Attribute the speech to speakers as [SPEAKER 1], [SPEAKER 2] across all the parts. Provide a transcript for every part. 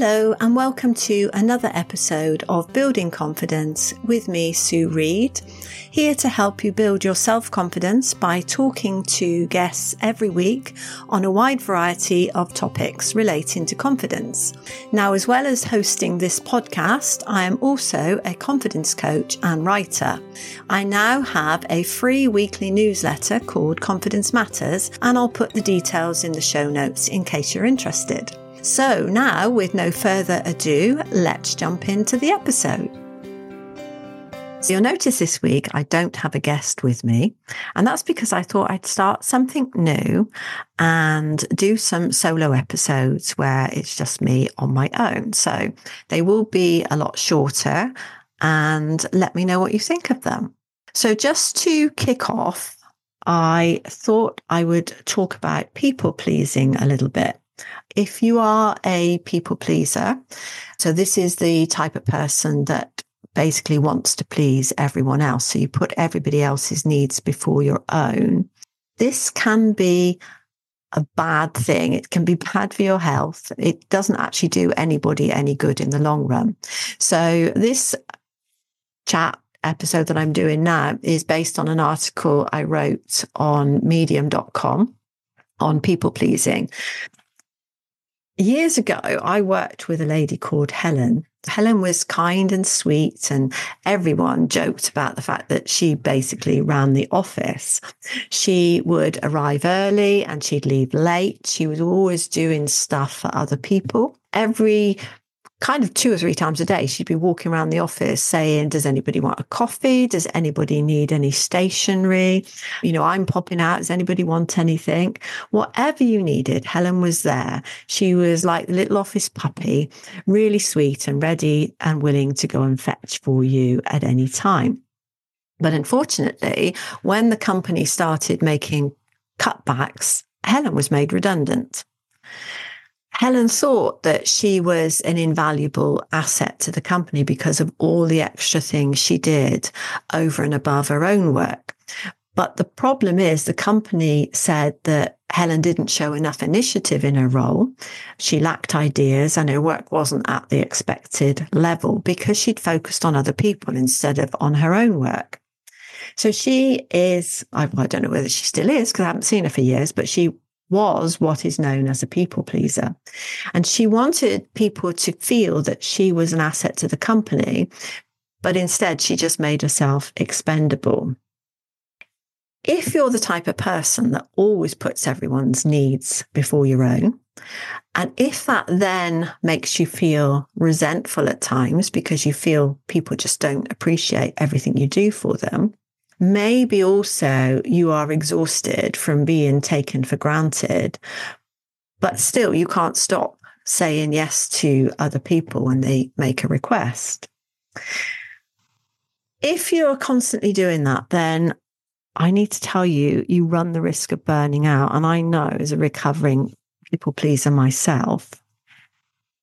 [SPEAKER 1] Hello, and welcome to another episode of Building Confidence with me, Sue Reid, here to help you build your self confidence by talking to guests every week on a wide variety of topics relating to confidence. Now, as well as hosting this podcast, I am also a confidence coach and writer. I now have a free weekly newsletter called Confidence Matters, and I'll put the details in the show notes in case you're interested. So, now with no further ado, let's jump into the episode. So, you'll notice this week I don't have a guest with me, and that's because I thought I'd start something new and do some solo episodes where it's just me on my own. So, they will be a lot shorter, and let me know what you think of them. So, just to kick off, I thought I would talk about people pleasing a little bit. If you are a people pleaser, so this is the type of person that basically wants to please everyone else. So you put everybody else's needs before your own. This can be a bad thing. It can be bad for your health. It doesn't actually do anybody any good in the long run. So this chat episode that I'm doing now is based on an article I wrote on medium.com on people pleasing years ago, I worked with a lady called Helen. Helen was kind and sweet, and everyone joked about the fact that she basically ran the office. She would arrive early and she'd leave late. She was always doing stuff for other people. Every kind of two or three times a day, she'd be walking around the office saying, Does anybody want a coffee? Does anybody need any stationery? You know, I'm popping out. Does anybody want anything? Whatever you needed, Helen was there. She was like the little office puppy, really sweet and ready and willing to go and fetch for you at any time. But unfortunately, when the company started making cutbacks, Helen was made redundant. Helen thought that she was an invaluable asset to the company because of all the extra things she did over and above her own work. But the problem is the company said that Helen didn't show enough initiative in her role. She lacked ideas and her work wasn't at the expected level because she'd focused on other people instead of on her own work. So she is, I, don't know whether she still is because I haven't seen her for years, but she was what is known as a people pleaser. And she wanted people to feel that she was an asset to the company, but instead she just made herself expendable. If you're the type of person that always puts everyone's needs before your own, and if that then makes you feel resentful at times because you feel people just don't appreciate everything you do for them, Maybe also you are exhausted from being taken for granted, but still you can't stop saying yes to other people when they make a request. If you're constantly doing that, then I need to tell you, you run the risk of burning out. And I know as a recovering people pleaser myself.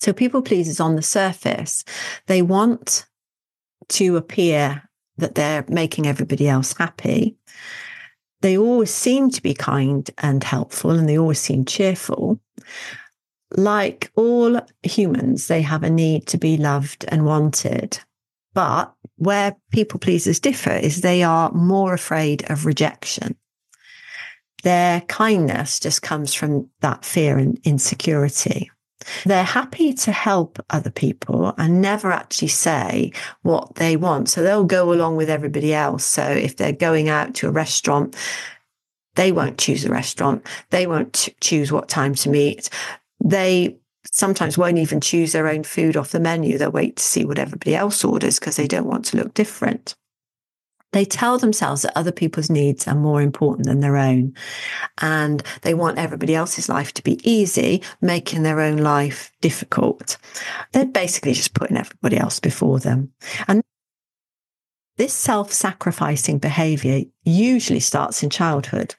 [SPEAKER 1] So people pleasers on the surface, they want to appear that they're making everybody else happy. They always seem to be kind and helpful and they always seem cheerful. Like all humans, they have a need to be loved and wanted. But where people pleasers differ is they are more afraid of rejection. Their kindness just comes from that fear and insecurity. They're happy to help other people and never actually say what they want. So they'll go along with everybody else. So if they're going out to a restaurant, they won't choose a restaurant. They won't choose what time to meet. They sometimes won't even choose their own food off the menu. They'll wait to see what everybody else orders because they don't want to look different. They tell themselves that other people's needs are more important than their own. And they want everybody else's life to be easy, making their own life difficult. They're basically just putting everybody else before them. And this self sacrificing behavior usually starts in childhood.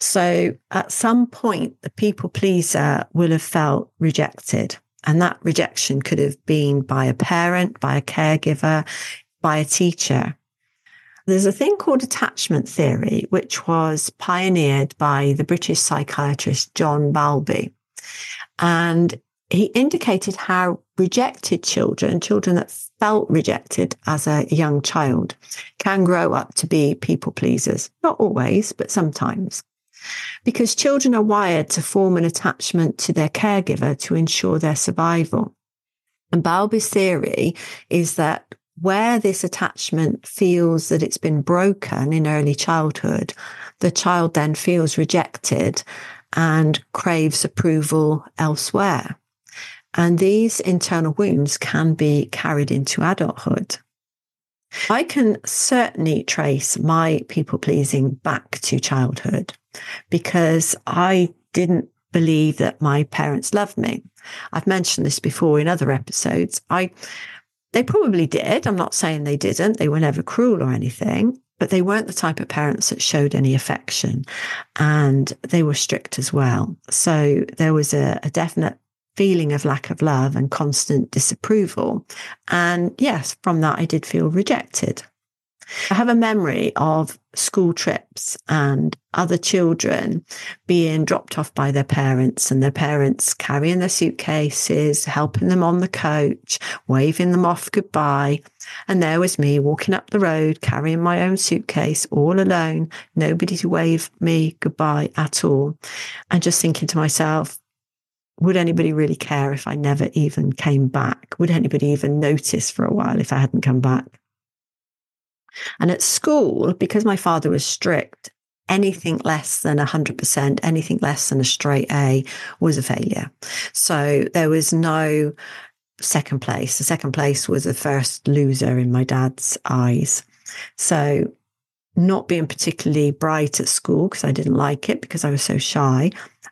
[SPEAKER 1] So at some point, the people pleaser will have felt rejected. And that rejection could have been by a parent, by a caregiver, by a teacher. There's a thing called attachment theory, which was pioneered by the British psychiatrist John Bowlby. And he indicated how rejected children, children that felt rejected as a young child, can grow up to be people pleasers. Not always, but sometimes. Because children are wired to form an attachment to their caregiver to ensure their survival. And Bowlby's theory is that where this attachment feels that it's been broken in early childhood, the child then feels rejected and craves approval elsewhere. And these internal wounds can be carried into adulthood. I can certainly trace my people pleasing back to childhood because I didn't believe that my parents loved me. I've mentioned this before in other episodes. I they probably did. I'm not saying they didn't. They were never cruel or anything, but they weren't the type of parents that showed any affection and they were strict as well. So there was a, a definite feeling of lack of love and constant disapproval. And yes, from that, I did feel rejected. I have a memory of school trips and other children being dropped off by their parents and their parents carrying their suitcases, helping them on the coach, waving them off goodbye. And there was me walking up the road, carrying my own suitcase all alone, nobody to wave me goodbye at all. And just thinking to myself, would anybody really care if I never even came back? Would anybody even notice for a while if I hadn't come back? And at school, because my father was strict, anything less than 100%, anything less than a straight A was a failure. So there was no second place. The second place was the first loser in my dad's eyes. So not being particularly bright at school because I didn't like it because I was so shy.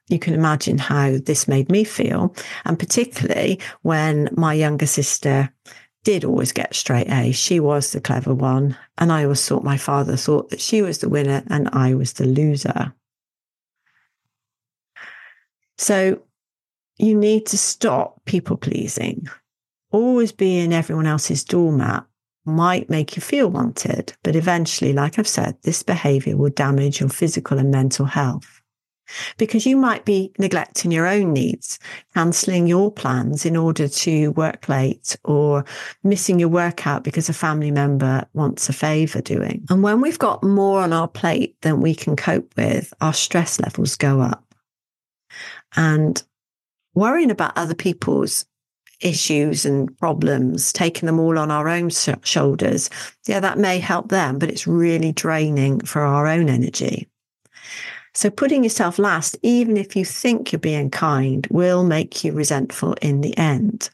[SPEAKER 1] You can imagine how this made me feel. And particularly when my younger sister did always get straight A. She was the clever one. And I always thought my father thought that she was the winner and I was the loser. So you need to stop people pleasing. Always being everyone else's doormat might make you feel wanted, but eventually, like I've said, this behavior will damage your physical and mental health because you might be neglecting your own needs, cancelling your plans in order to work late or missing your workout because a family member wants a favour doing. And when we've got more on our plate than we can cope with, our stress levels go up. And worrying about other people's issues and problems, taking them all on our own shoulders, yeah, that may help them, but it's really draining for our own energy. So putting yourself last, even if you think you're being kind, will make you resentful in the end.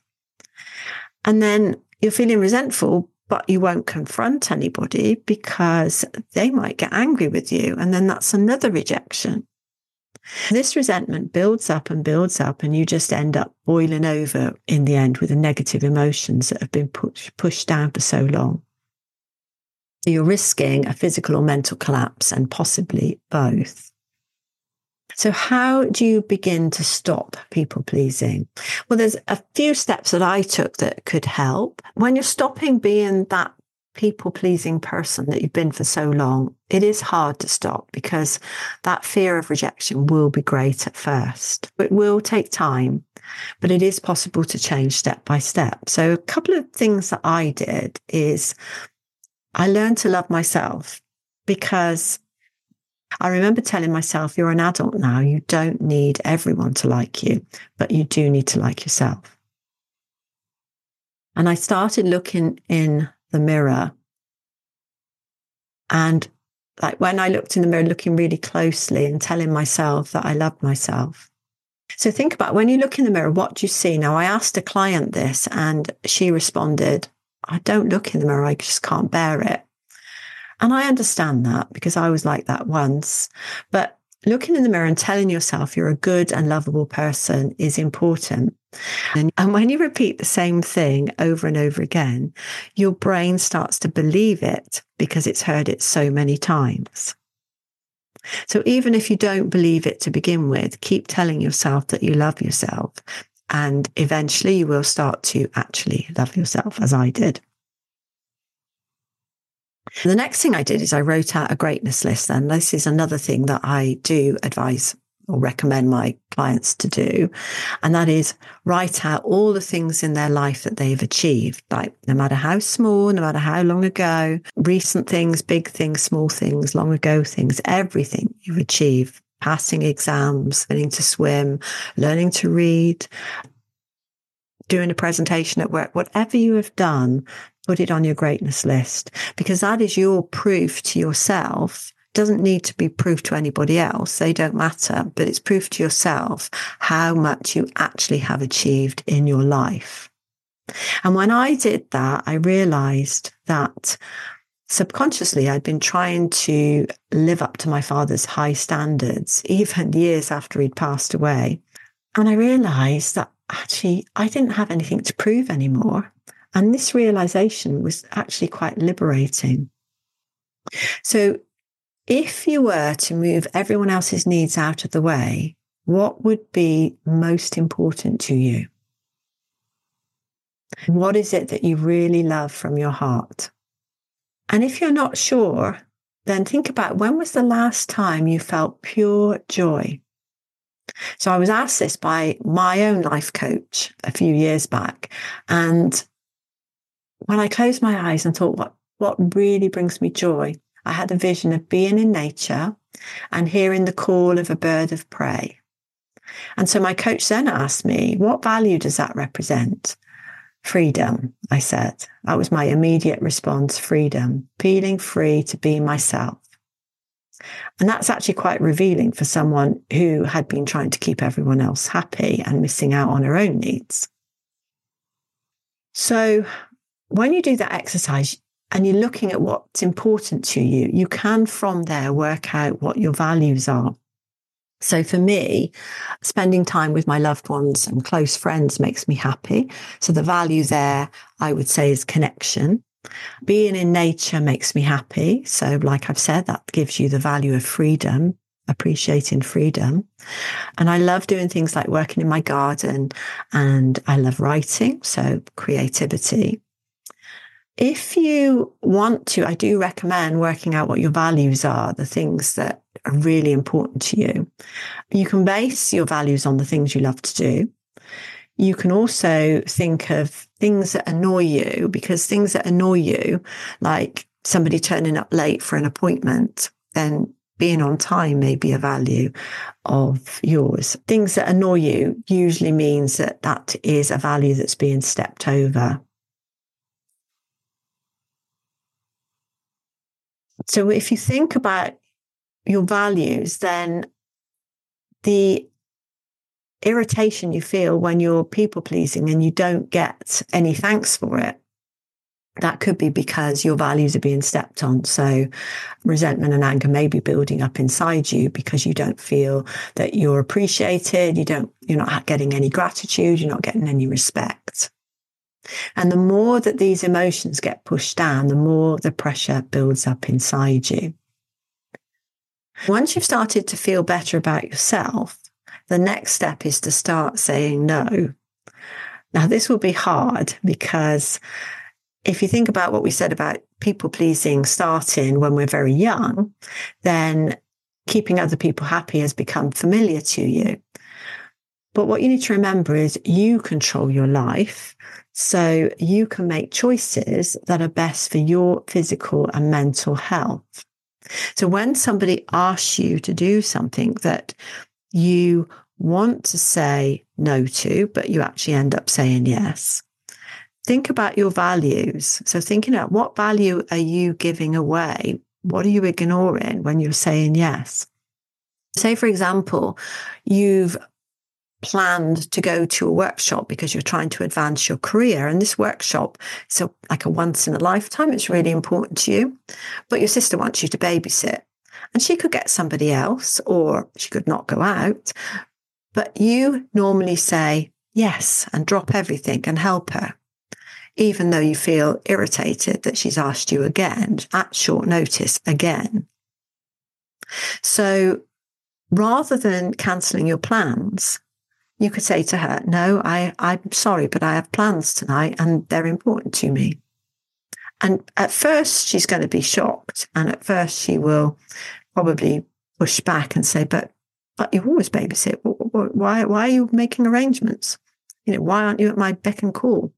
[SPEAKER 1] And then you're feeling resentful, but you won't confront anybody because they might get angry with you. And then that's another rejection. This resentment builds up and builds up, and you just end up boiling over in the end with the negative emotions that have been push, pushed down for so long. You're risking a physical or mental collapse and possibly both. So, how do you begin to stop people pleasing? Well, there's a few steps that I took that could help. When you're stopping being that people pleasing person that you've been for so long, it is hard to stop because that fear of rejection will be great at first. It will take time, but it is possible to change step by step. So, a couple of things that I did is I learned to love myself because I remember telling myself, you're an adult now. You don't need everyone to like you, but you do need to like yourself. And I started looking in the mirror. And like when I looked in the mirror, looking really closely and telling myself that I loved myself. So think about when you look in the mirror, what do you see? Now, I asked a client this and she responded, I don't look in the mirror. I just can't bear it. And I understand that because I was like that once. But looking in the mirror and telling yourself you're a good and lovable person is important. And, and, when you repeat the same thing over and over again, your brain starts to believe it because it's heard it so many times. So even if you don't believe it to begin with, keep telling yourself that you love yourself. And eventually you will start to actually love yourself, as I did. The next thing I did is I wrote out a greatness list. And this is another thing that I do advise or recommend my clients to do. And that is write out all the things in their life that they've achieved, like no matter how small, no matter how long ago, recent things, big things, small things, long ago things, everything you've achieved, passing exams, learning to swim, learning to read, doing a presentation at work, whatever you have done, put it on your greatness list because that is your proof to yourself doesn't need to be proof to anybody else. They don't matter, but it's proof to yourself how much you actually have achieved in your life. And when I did that, I realized that subconsciously I'd been trying to live up to my father's high standards, even years after he'd passed away. And I realized that actually I didn't have anything to prove anymore. And this realization was actually quite liberating. So, if you were to move everyone else's needs out of the way, what would be most important to you? What is it that you really love from your heart? And if you're not sure, then think about when was the last time you felt pure joy? So I was asked this by my own life coach a few years back. And when I closed my eyes and thought, what, what really brings me joy? I had a vision of being in nature and hearing the call of a bird of prey. And so my coach then asked me, what value does that represent? Freedom, I said. That was my immediate response freedom, feeling free to be myself. And that's actually quite revealing for someone who had been trying to keep everyone else happy and missing out on her own needs. So when you do that exercise and you're looking at what's important to you, you can from there work out what your values are. So for me, spending time with my loved ones and close friends makes me happy. So the value there, I would say, is connection. Being in nature makes me happy. So, like I've said, that gives you the value of freedom, appreciating freedom. And I love doing things like working in my garden and I love writing. So, creativity. If you want to, I do recommend working out what your values are, the things that are really important to you. You can base your values on the things you love to do. You can also think of things that annoy you because things that annoy you, like somebody turning up late for an appointment, then being on time may be a value of yours. Things that annoy you usually means that that is a value that's being stepped over. So if you think about your values, then the irritation you feel when you're people pleasing and you don't get any thanks for it, that could be because your values are being stepped on. So resentment and anger may be building up inside you because you don't feel that you're appreciated. You don't, you're not getting any gratitude. You're not getting any respect. And the more that these emotions get pushed down, the more the pressure builds up inside you. Once you've started to feel better about yourself, the next step is to start saying no. Now, this will be hard because if you think about what we said about people pleasing starting when we're very young, then keeping other people happy has become familiar to you. But what you need to remember is you control your life. So you can make choices that are best for your physical and mental health. So when somebody asks you to do something that you want to say no to, but you actually end up saying yes. Think about your values. So, thinking about what value are you giving away? What are you ignoring when you're saying yes? Say, for example, you've planned to go to a workshop because you're trying to advance your career. And this workshop a, like a once in a lifetime. It's really important to you. But your sister wants you to babysit. And she could get somebody else, or she could not go out. But you normally say yes and drop everything and help her, even though you feel irritated that she's asked you again at short notice again. So rather than cancelling your plans, you could say to her, No, I, I'm sorry, but I have plans tonight and they're important to me. And at first, she's going to be shocked. And at first, she will probably push back and say, But but you always babysit. Why, why are you making arrangements? You know, why aren't you at my beck and call?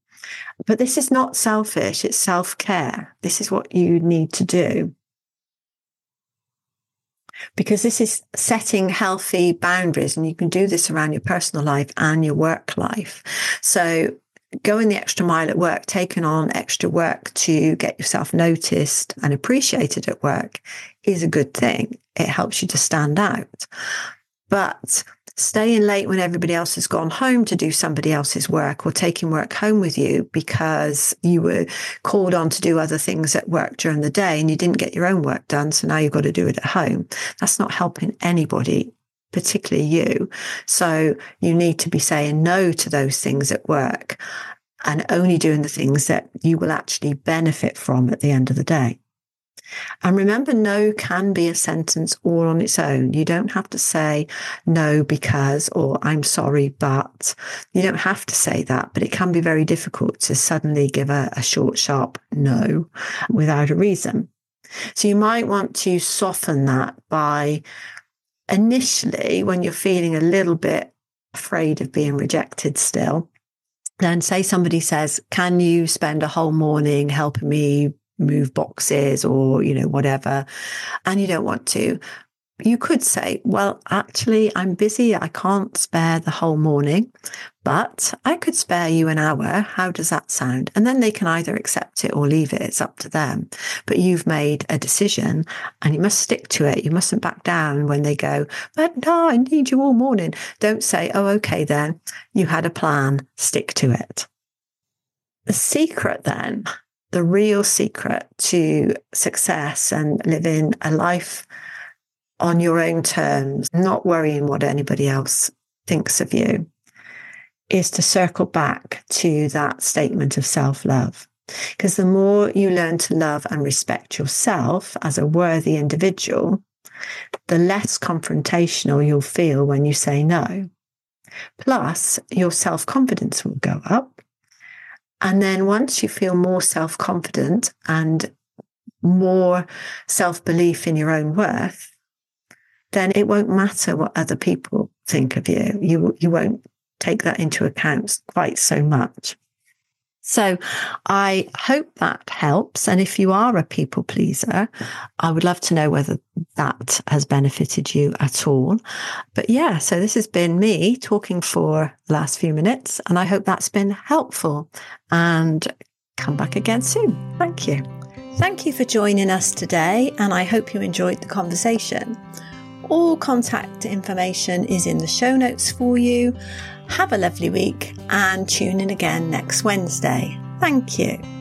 [SPEAKER 1] But this is not selfish, it's self care. This is what you need to do. Because this is setting healthy boundaries, and you can do this around your personal life and your work life. So, going the extra mile at work, taking on extra work to get yourself noticed and appreciated at work is a good thing. It helps you to stand out. But staying late when everybody else has gone home to do somebody else's work or taking work home with you because you were called on to do other things at work during the day and you didn't get your own work done. So now you've got to do it at home. That's not helping anybody, particularly you. So you need to be saying no to those things at work and only doing the things that you will actually benefit from at the end of the day. And remember, no can be a sentence all on its own. You don't have to say no because or I'm sorry, but you don't have to say that. But it can be very difficult to suddenly give a, a short, sharp no without a reason. So you might want to soften that by initially, when you're feeling a little bit afraid of being rejected still, then say somebody says, Can you spend a whole morning helping me move boxes or, you know, whatever, and you don't want to, you could say, well, actually, I'm busy. I can't spare the whole morning, but I could spare you an hour. How does that sound? And then they can either accept it or leave it. It's up to them. But you've made a decision and you must stick to it. You mustn't back down when they go, but no, I need you all morning. Don't say, oh, okay, then you had a plan. Stick to it. The secret then the real secret to success and living a life on your own terms, not worrying what anybody else thinks of you, is to circle back to that statement of self love. Because the more you learn to love and respect yourself as a worthy individual, the less confrontational you'll feel when you say no. Plus, your self confidence will go up and then once you feel more self confident and more self belief in your own worth, then it won't matter what other people think of you. You, you won't take that into account quite so much. So I hope that helps. And if you are a people pleaser, I would love to know whether that has benefited you at all. But yeah, so this has been me talking for the last few minutes, and I hope that's been helpful. And come back again soon. Thank you. Thank you for joining us today, and I hope you enjoyed the conversation. All contact information is in the show notes for you. Have a lovely week and tune in again next Wednesday. Thank you.